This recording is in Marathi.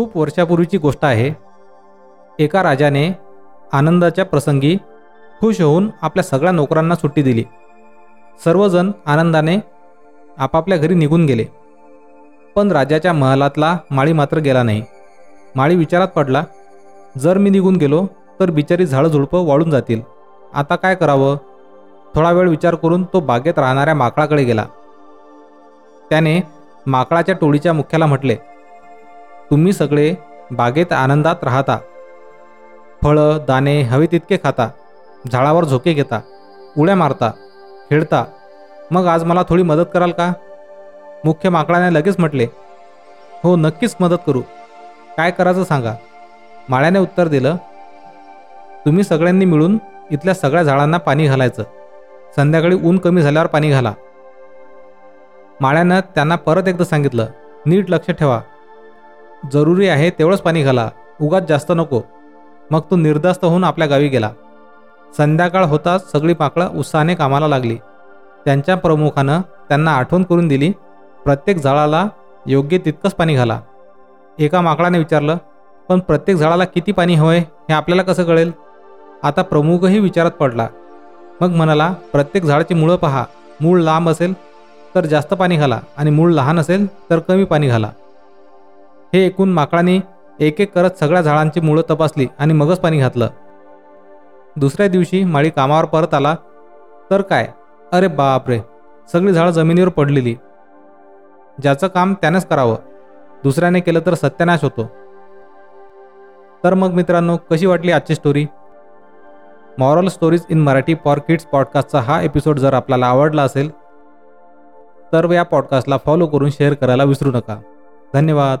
खूप वर्षापूर्वीची गोष्ट आहे. एका राजाने आनंदाच्या प्रसंगी खुश होऊन आपल्या सगळ्या नोकरांना सुट्टी दिली. सर्वजण आनंदाने आपापल्या घरी निघून गेले. पण राजाच्या महालातला माळी मात्र गेला नाही. माळी विचारात पडला जर मी निघून गेलो तर बिचारी झाडं झुडपं वाळून जातील. आता काय करावं? थोडा वेळ विचार करून तो बागेत राहणाऱ्या माकडाकडे गेला. त्याने माकडाच्या टोळीच्या मुख्याला म्हटले तुम्ही सगळे बागेत आनंदात राहता. फळं दाणे हवे तितके खाता. झाडावर झोके घेता. उड्या मारता. खेळता. मग आज मला थोडी मदत कराल का? मुख्य माकडाने लगेच म्हटले हो नक्कीच मदत करू. काय करायचं सांगा. माळ्याने उत्तर दिलं तुम्ही सगळ्यांनी मिळून इथल्या सगळ्या झाडांना पाणी घालायचं. संध्याकाळी ऊन कमी झाल्यावर पाणी घाला. माळ्यानं त्यांना परत एकदा सांगितलं नीट लक्ष ठेवा. जरुरी आहे तेवढंच पाणी घाला. उगाच जास्त नको. मग तो निर्धास्त होऊन आपल्या गावी गेला. संध्याकाळ होताच सगळी माकडं उत्साहाने कामाला लागली. त्यांच्या प्रमुखानं त्यांना आठवण करून दिली प्रत्येक झाडाला योग्य तितकंच पाणी घाला. एका माकडाने विचारलं पण प्रत्येक झाडाला किती पाणी हवंय? हे आपल्याला कसं कळेल? आता प्रमुखही विचारात पडला. मग म्हणाला प्रत्येक झाडाची मुळं पहा. मूळ लांब असेल तर जास्त पाणी घाला आणि मूळ लहान असेल तर कमी पाणी घाला. हे ऐकून माकडाने एक एक करत सगळ्या झाडांची मुळं तपासली आणि मगच पाणी घातलं. दुसऱ्या दिवशी माळी कामावर परत आला. तर काय? अरे बापरे! सगळी झाडं जमिनीवर पडलेली. ज्याचं काम त्यानेच करावं. दुसऱ्याने केलं तर सत्यानाश होतो. तर मग मित्रांनो कशी वाटली आजची story moral stories in Marathi for kids पॉडकास्टचा हा एपिसोड जर आपल्याला आवडला असेल तर या पॉडकास्टला फॉलो करून शेअर करायला विसरू नका. धन्यवाद.